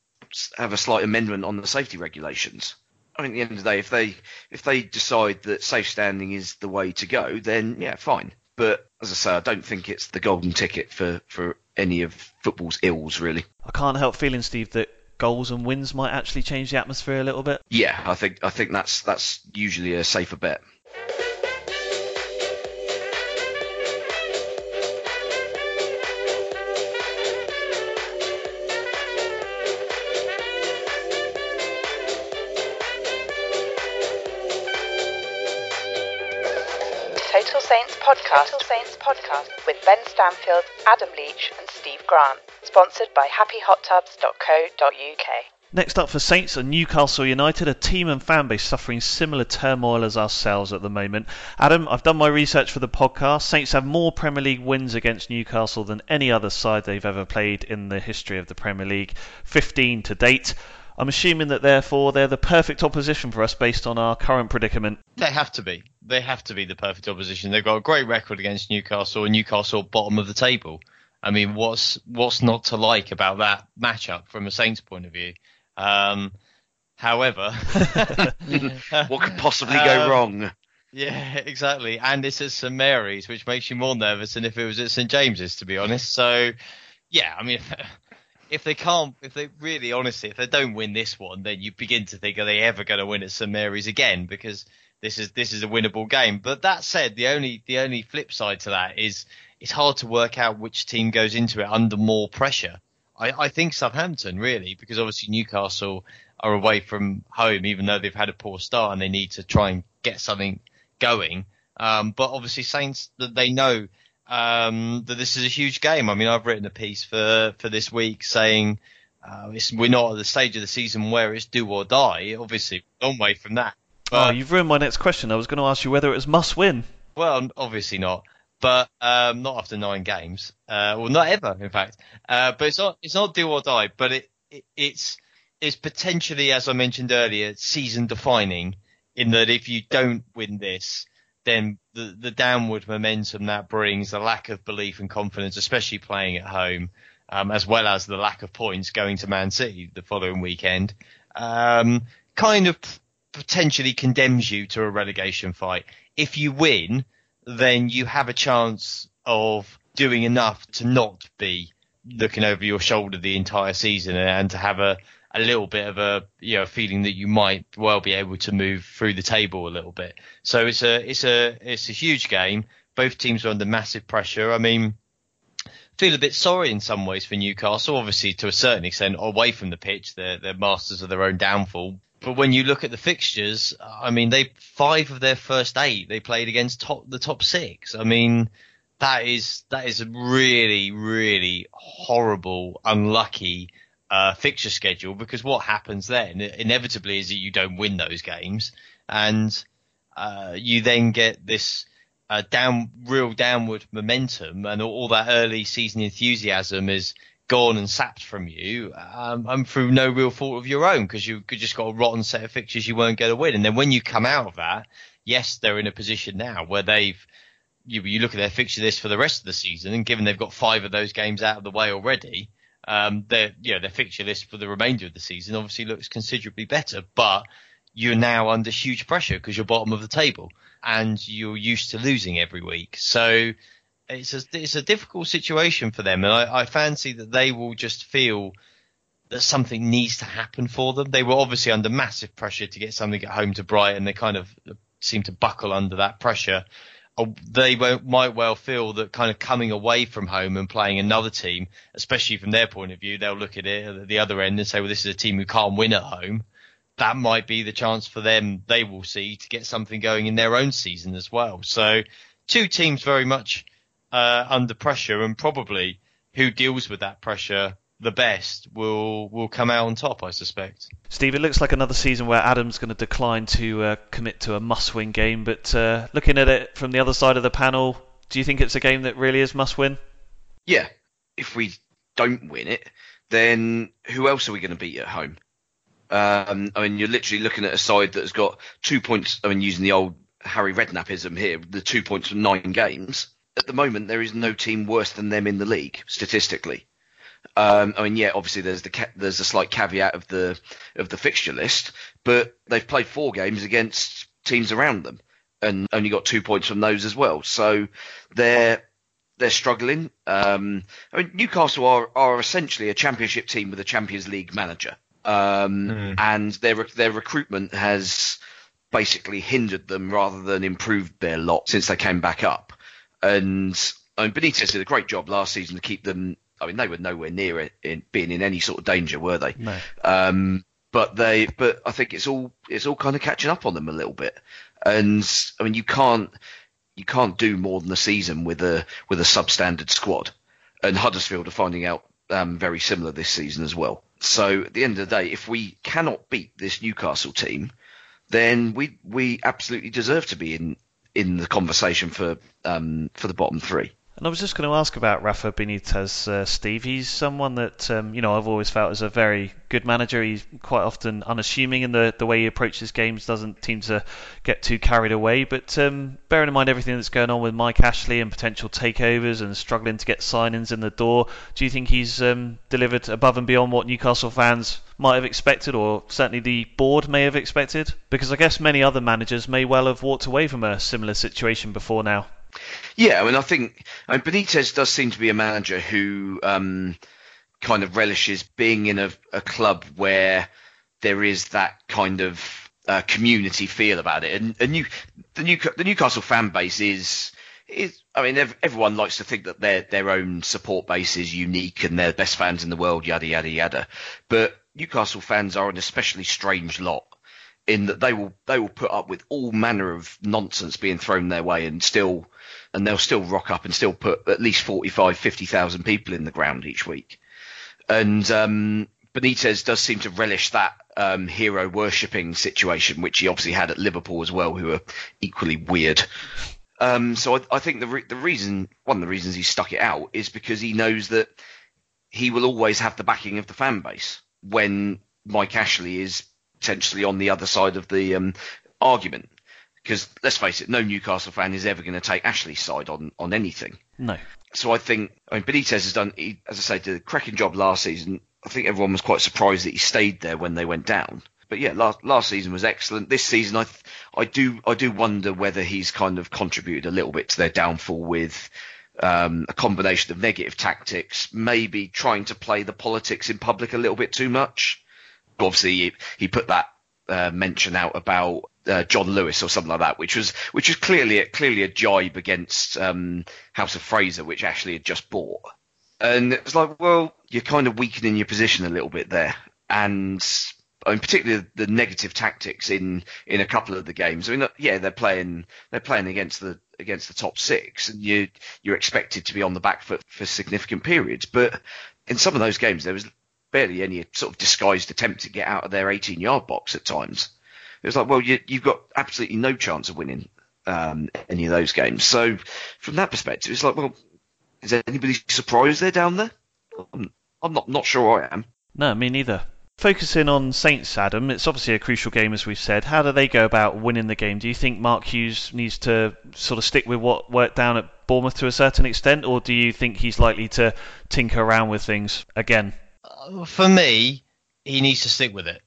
have a slight amendment on the safety regulations. I mean, at the end of the day, if they if they decide that safe standing is the way to go, then yeah, fine. But as I say, I don't think it's the golden ticket for for any of football's ills, really. I can't help feeling, Steve, that goals and wins might actually change the atmosphere a little bit. Yeah, I think I think that's that's usually a safer bet. Podcast. Total Saints podcast with Ben Stanfield, Adam Leach, and Steve Grant. Sponsored by HappyHotTubs.co.uk. Next up for Saints and Newcastle United, a team and fan base suffering similar turmoil as ourselves at the moment. Adam, I've done my research for the podcast. Saints have more Premier League wins against Newcastle than any other side they've ever played in the history of the Premier League, 15 to date. I'm assuming that therefore they're the perfect opposition for us based on our current predicament. They have to be. They have to be the perfect opposition. They've got a great record against Newcastle, and Newcastle bottom of the table. I mean, what's what's not to like about that matchup from a Saints point of view? Um, however, <laughs> what could possibly go Um, wrong? Yeah, exactly. And it's at St Mary's, which makes you more nervous than if it was at St James's, to be honest. So, yeah, I mean, <laughs> if, they can't, if they really, honestly, if they don't win this one, then you begin to think, are they ever going to win at St Mary's again? Because this is this is a winnable game. But that said, the only the only flip side to that is it's hard to work out which team goes into it under more pressure. I, I think Southampton really, because obviously Newcastle are away from home, even though they've had a poor start and they need to try and get something going. Um, but obviously Saints, they know um, that this is a huge game. I mean, I've written a piece for for this week saying uh, it's, we're not at the stage of the season where it's do or die. Obviously, long way from that. Oh, you've ruined my next question. I was going to ask you whether it was must win. Well, obviously not, but um, not after nine games. Uh, well, not ever, in fact. Uh, but it's not it's not do or die, but it, it it's it's potentially, as I mentioned earlier, season defining. In that, if you don't win this, then the the downward momentum that brings, the lack of belief and confidence, especially playing at home, um, as well as the lack of points going to Man City the following weekend, um, kind of potentially condemns you to a relegation fight. If you win, then you have a chance of doing enough to not be looking over your shoulder the entire season and to have a, a little bit of a you know feeling that you might well be able to move through the table a little bit. So it's a it's a it's a huge game. Both teams are under massive pressure. I mean, feel a bit sorry in some ways for Newcastle. Obviously, to a certain extent, away from the pitch, they're they're masters of their own downfall. But when you look at the fixtures, I mean, they five of their first eight they played against top the top six. I mean, that is that is a really really horrible, unlucky uh, fixture schedule because what happens then inevitably is that you don't win those games. And uh, you then get this uh, down real downward momentum and all, all that early season enthusiasm is gone and sapped from you um, and through no real fault of your own because you just got a rotten set of fixtures you weren't going to win. And then when you come out of that yes they're in a position now where they've you, you look at their fixture list for the rest of the season and given they've got five of those games out of the way already um, their you know their fixture list for the remainder of the season obviously looks considerably better but you're now under huge pressure because you're bottom of the table and you're used to losing every week so it's a it's a difficult situation for them, and I, I fancy that they will just feel that something needs to happen for them. They were obviously under massive pressure to get something at home to Brighton. They kind of seem to buckle under that pressure. They might well feel that kind of coming away from home and playing another team, especially from their point of view, they'll look at it at the other end and say, well, this is a team who can't win at home. That might be the chance for them, they will see, to get something going in their own season as well. So two teams very much uh, under pressure, and probably who deals with that pressure the best will will come out on top, I suspect. Steve, it looks like another season where Adam's going to decline to uh, commit to a must-win game. But uh, looking at it from the other side of the panel, do you think it's a game that really is must-win? Yeah, if we don't win it, then who else are we going to beat at home? Um, I mean, you're literally looking at a side that has got two points. I mean, using the old Harry Redknappism here, the two points from nine games. At the moment, there is no team worse than them in the league statistically. Um, I mean, yeah, obviously there's the ca- there's a slight caveat of the of the fixture list, but they've played four games against teams around them and only got two points from those as well. So they're they're struggling. Um, I mean, Newcastle are are essentially a Championship team with a Champions League manager, um, mm. and their their recruitment has basically hindered them rather than improved their lot since they came back up. And I mean, Benitez did a great job last season to keep them. I mean, they were nowhere near it in being in any sort of danger, were they? No. Um, but they, but I think it's all it's all kind of catching up on them a little bit. And I mean, you can't you can't do more than a season with a with a substandard squad. And Huddersfield are finding out um, very similar this season as well. So at the end of the day, if we cannot beat this Newcastle team, then we we absolutely deserve to be in in the conversation for um, for the bottom three. And I was just going to ask about Rafa Benitez, uh, Steve. He's someone that um, you know I've always felt is a very good manager. He's quite often unassuming in the, the way he approaches games. Doesn't seem to get too carried away. But um, bearing in mind everything that's going on with Mike Ashley and potential takeovers and struggling to get signings in the door, do you think he's um, delivered above and beyond what Newcastle fans might have expected, or certainly the board may have expected? Because I guess many other managers may well have walked away from a similar situation before now. Yeah, I mean, I think I mean, Benitez does seem to be a manager who um, kind of relishes being in a, a, club where there is that kind of uh, community feel about it, and, and New, the, New, the Newcastle fan base is. Is, I mean, everyone likes to think that their their own support base is unique and they're the best fans in the world, yada yada yada. But Newcastle fans are an especially strange lot in that they will they will put up with all manner of nonsense being thrown their way and still and they'll still rock up and still put at least 45, 50,000 people in the ground each week. And um, Benitez does seem to relish that um, hero worshipping situation, which he obviously had at Liverpool as well, who are equally weird. Um, so I, I, think the re- the reason, one of the reasons he stuck it out, is because he knows that he will always have the backing of the fan base when Mike Ashley is potentially on the other side of the um, argument. Because let's face it, no Newcastle fan is ever going to take Ashley's side on, on anything. No. So I think, I mean, Benitez has done, he, as I say, did a cracking job last season. I think everyone was quite surprised that he stayed there when they went down. But yeah, last last season was excellent. This season, I I do I do wonder whether he's kind of contributed a little bit to their downfall with um, a combination of negative tactics, maybe trying to play the politics in public a little bit too much. Obviously, he, he put that uh, mention out about uh, John Lewis or something like that, which was which was clearly clearly a jibe against um, House of Fraser, which Ashley had just bought. And it was like, well, you're kind of weakening your position a little bit there, and I mean, particularly the negative tactics in in a couple of the games. I mean, yeah, they're playing they're playing against the against the top six, and you you're expected to be on the back foot for significant periods. But in some of those games, there was barely any sort of disguised attempt to get out of their 18 yard box at times. It was like, well, you, have got absolutely no chance of winning um, any of those games. So from that perspective, it's like, well, is anybody surprised they're down there? I'm, I'm not not sure I am. No, me neither. Focusing on Saints, Adam, it's obviously a crucial game, as we've said. How do they go about winning the game? Do you think Mark Hughes needs to sort of stick with what worked down at Bournemouth to a certain extent, or do you think he's likely to tinker around with things again? for me, he needs to stick with it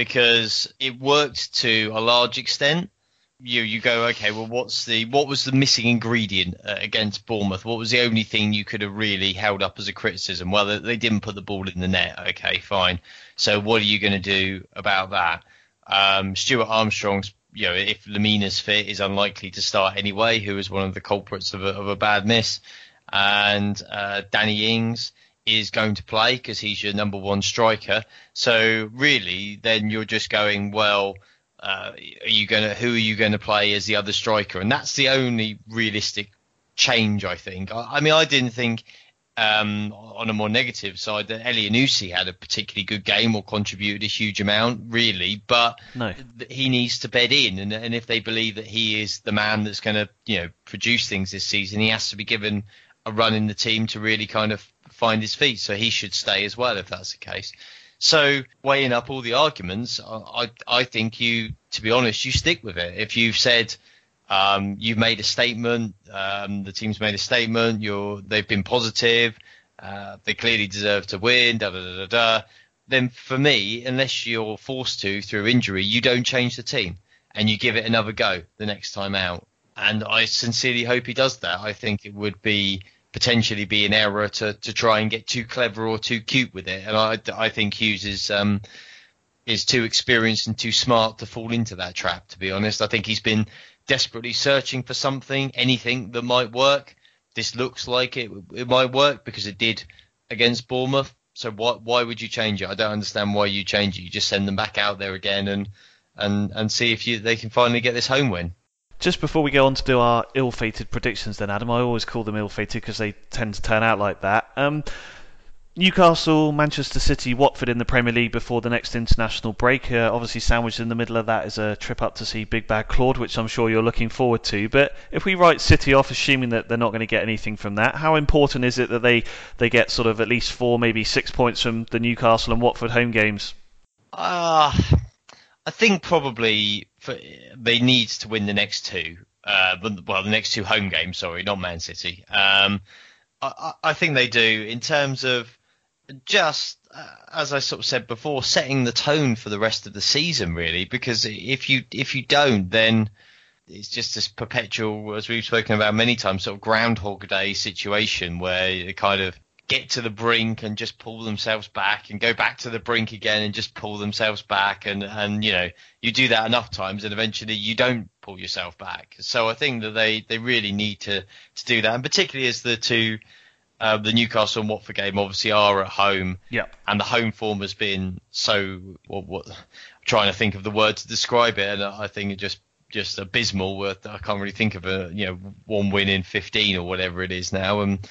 because it worked to a large extent. You you go okay. Well, what's the what was the missing ingredient uh, against Bournemouth? What was the only thing you could have really held up as a criticism? Well, they didn't put the ball in the net. Okay, fine. So what are you going to do about that? Um, Stuart Armstrong's you know, if Lemina's fit, is unlikely to start anyway, who is one of the culprits of a, of a bad miss. And uh, Danny Ings, is going to play because he's your number one striker. So really, then you're just going, well, uh, are you going to who are you going to play as the other striker? And that's the only realistic change, I think. I, I mean, I didn't think. Um, on a more negative side, that Elyounoussi had a particularly good game or contributed a huge amount, really. But no. he needs to bed in, and, and if they believe that he is the man that's going to, you know, produce things this season, he has to be given a run in the team to really kind of find his feet. So he should stay as well if that's the case. So weighing up all the arguments, I, I, think you, to be honest, you stick with it. If you've said um, you've made a statement, um, the team's made a statement, you're they've been positive, uh, they clearly deserve to win, da da da da. Then for me, unless you're forced to through injury, you don't change the team and you give it another go the next time out. And I sincerely hope he does that. I think it would be potentially be an error to, to try and get too clever or too cute with it. And I, I think Hughes is um, is too experienced and too smart to fall into that trap. To be honest, I think he's been desperately searching for something, anything that might work. This looks like it it might work because it did against Bournemouth. So why why would you change it? I don't understand why you change it. You just send them back out there again and and and see if you they can finally get this home win. Just before we go on to do our ill-fated predictions, then Adam, I always call them ill-fated because they tend to turn out like that. Um, Newcastle, Manchester City, Watford in the Premier League before the next international break. Uh, obviously, sandwiched in the middle of that is a trip up to see Big Bad Claude, which I'm sure you're looking forward to. But if we write City off, assuming that they're not going to get anything from that, how important is it that they, they get sort of at least four, maybe six points from the Newcastle and Watford home games? Uh, I think probably for, they need to win the next two. Uh, well, the next two home games. Sorry, not Man City. Um, I, I, think they do in terms of just uh, as I sort of said before, setting the tone for the rest of the season, really. Because if you if you don't, then it's just this perpetual, as we've spoken about many times, sort of Groundhog Day situation where you kind of get to the brink and just pull themselves back and go back to the brink again and just pull themselves back. And and you know you do that enough times and eventually you don't pull yourself back. So i think that they they really need to to do that. And particularly as the two uh, the Newcastle and Watford game obviously are at home, yeah, and the home form has been so. What, what, trying to think of the word to describe it, and I think it just just abysmal. I can't really think of a you know one win in 15 or whatever it is now, and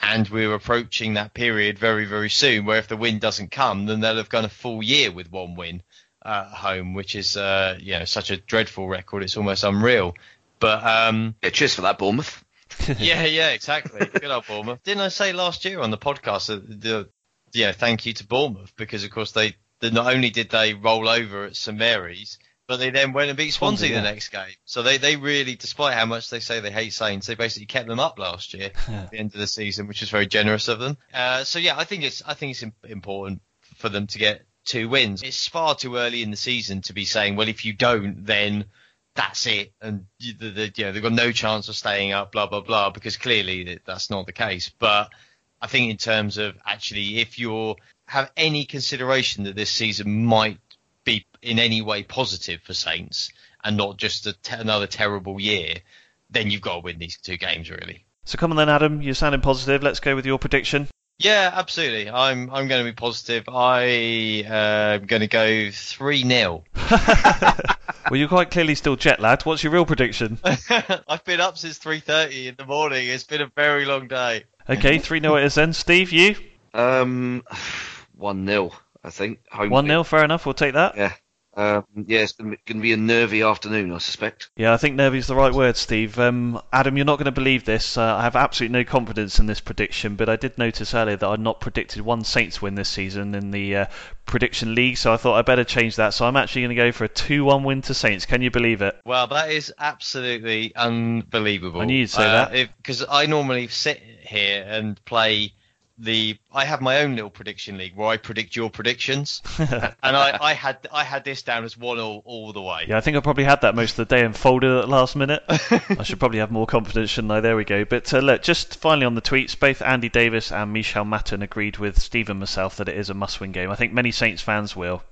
and we're approaching that period very, very soon where if the win doesn't come, then they'll have gone a full year with one win at home, which is, uh, you know, such a dreadful record. It's almost unreal. But, um, yeah, cheers for that, Bournemouth. <laughs> yeah, yeah, exactly. Good old Bournemouth. Didn't I say last year on the podcast that the, yeah, thank you to Bournemouth because of course they, they not only did they roll over at St Mary's, but they then went and beat Swansea, Swansea the yeah. next game. So they, they really, despite how much they say they hate Saints, they basically kept them up last year <laughs> at the end of the season, which was very generous of them. Uh, so yeah, I think it's I think it's important for them to get two wins. It's far too early in the season to be saying, well, if you don't, then that's it, and the, the, you know they've got no chance of staying up, blah blah blah, because clearly that's not the case. But I think in terms of actually, if you have any consideration that this season might be in any way positive for Saints and not just te- another terrible year, then you've got to win these two games really. So come on then, Adam. You're sounding positive. Let's go with your prediction. Yeah, absolutely. I'm I'm going to be positive. I am uh, going to go three 0 <laughs> <laughs> Well, you're quite clearly still jet lagged. What's your real prediction? <laughs> I've been up since three thirty in the morning. It's been a very long day. Okay, three 0 it is then. Steve, you? Um, <sighs> one 0 I think. One 0 fair enough. We'll take that. Yeah. Um, yeah, it's going to be a nervy afternoon, I suspect. Yeah, I think nervy is the right word, Steve. Um, Adam, you're not going to believe this. Uh, I have absolutely no confidence in this prediction, but I did notice earlier that I'd not predicted one Saints win this season in the uh, prediction league, so I thought I'd better change that. So I'm actually going to go for a 2 1 win to Saints. Can you believe it? Well, that is absolutely unbelievable. I knew you'd say uh, that. Because I normally sit here and play the I have my own little prediction league where I predict your predictions, <laughs> and I, I, had I had this down as one all all the way. Yeah, I think I probably had that most of the day and folded at the last minute. <laughs> I should probably have more confidence, shouldn't I? There we go. But uh, look, just finally on the tweets, both Andy Davis and Michel Matten agreed with Steve and myself that it is a must-win game. I think many Saints fans will.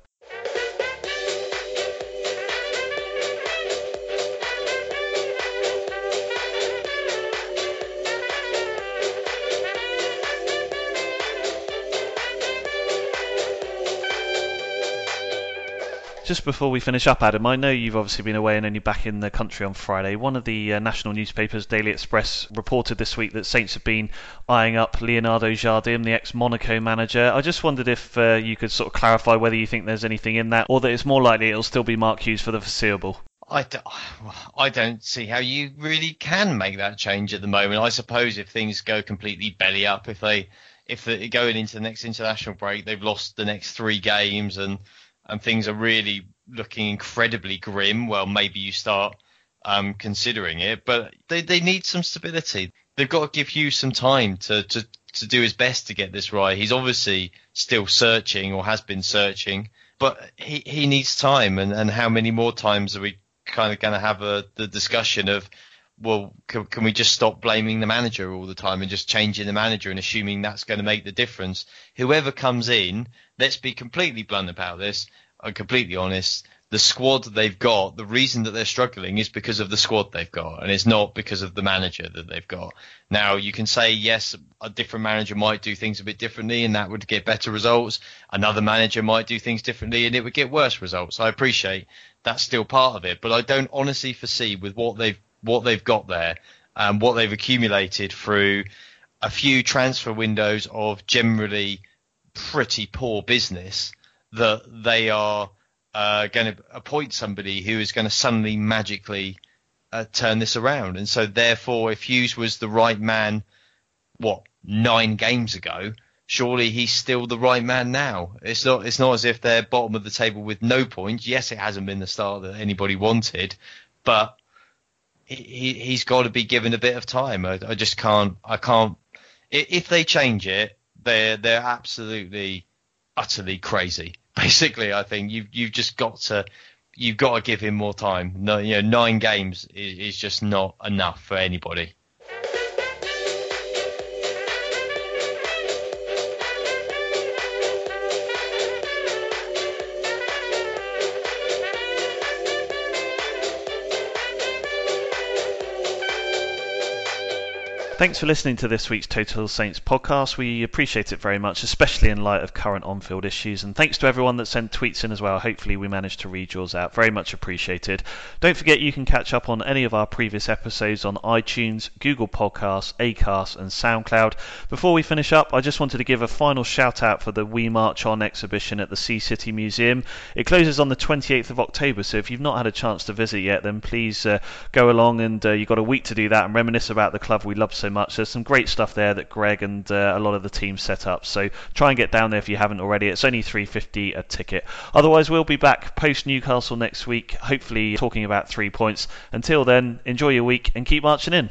Just before we finish up, Adam, I know you've obviously been away and only back in the country on Friday. One of the uh, national newspapers, Daily Express, reported this week that Saints have been eyeing up Leonardo Jardim, the ex-Monaco manager. I just wondered if uh, you could sort of clarify whether you think there's anything in that, or that it's more likely it'll still be Mark Hughes for the foreseeable. I don't, <sighs> I don't see how you really can make that change at the moment. I suppose if things go completely belly up, if they if the, going into the next international break they've lost the next three games and and things are really looking incredibly grim, well, maybe you start um, considering it. But they, they need some stability. They've got to give Hughes some time to, to, to do his best to get this right. He's obviously still searching or has been searching, but he, he needs time. And, and how many more times are we kind of going to have a, the discussion of, well, can, can, we just stop blaming the manager all the time and just changing the manager and assuming that's going to make the difference? Whoever comes in, let's be completely blunt about this. I'm completely honest the squad they've got, the reason that they're struggling is because of the squad they've got, and it's not because of the manager that they've got. Now, you can say, yes, a different manager might do things a bit differently, and that would get better results. Another manager might do things differently, and it would get worse results. I appreciate that's still part of it, but I don't honestly foresee with what they've what they've got there and what they've accumulated through a few transfer windows of generally pretty poor business that they are uh, going to appoint somebody who is going to suddenly magically uh, turn this around. And so, therefore, if Hughes was the right man, what nine games ago, surely he's still the right man now. It's not. It's not as if they're bottom of the table with no points. Yes, it hasn't been the start that anybody wanted, but he, he's got to be given a bit of time. I, I just can't. I can't. If they change it, they're they're absolutely utterly crazy <laughs> basically, I think you've you've just got to you've got to give him more time. No, you know, nine games is, is just not enough for anybody. Thanks for listening to this week's Total Saints podcast. We appreciate it very much, especially in light of current on field issues. And thanks to everyone that sent tweets in as well. Hopefully, we managed to read yours out. Very much appreciated. Don't forget you can catch up on any of our previous episodes on iTunes, Google Podcasts, Acast, and SoundCloud. Before we finish up, I just wanted to give a final shout out for the We March On exhibition at the Sea City Museum. It closes on the 28th of October, so if you've not had a chance to visit yet, then please uh, go along and uh, you've got a week to do that and reminisce about the club we love so so much. There's some great stuff there that Greg and uh, a lot of the team set up. So try and get down there if you haven't already. It's only 350 a ticket. Otherwise, we'll be back post Newcastle next week, hopefully talking about three points. Until then, enjoy your week and keep marching in.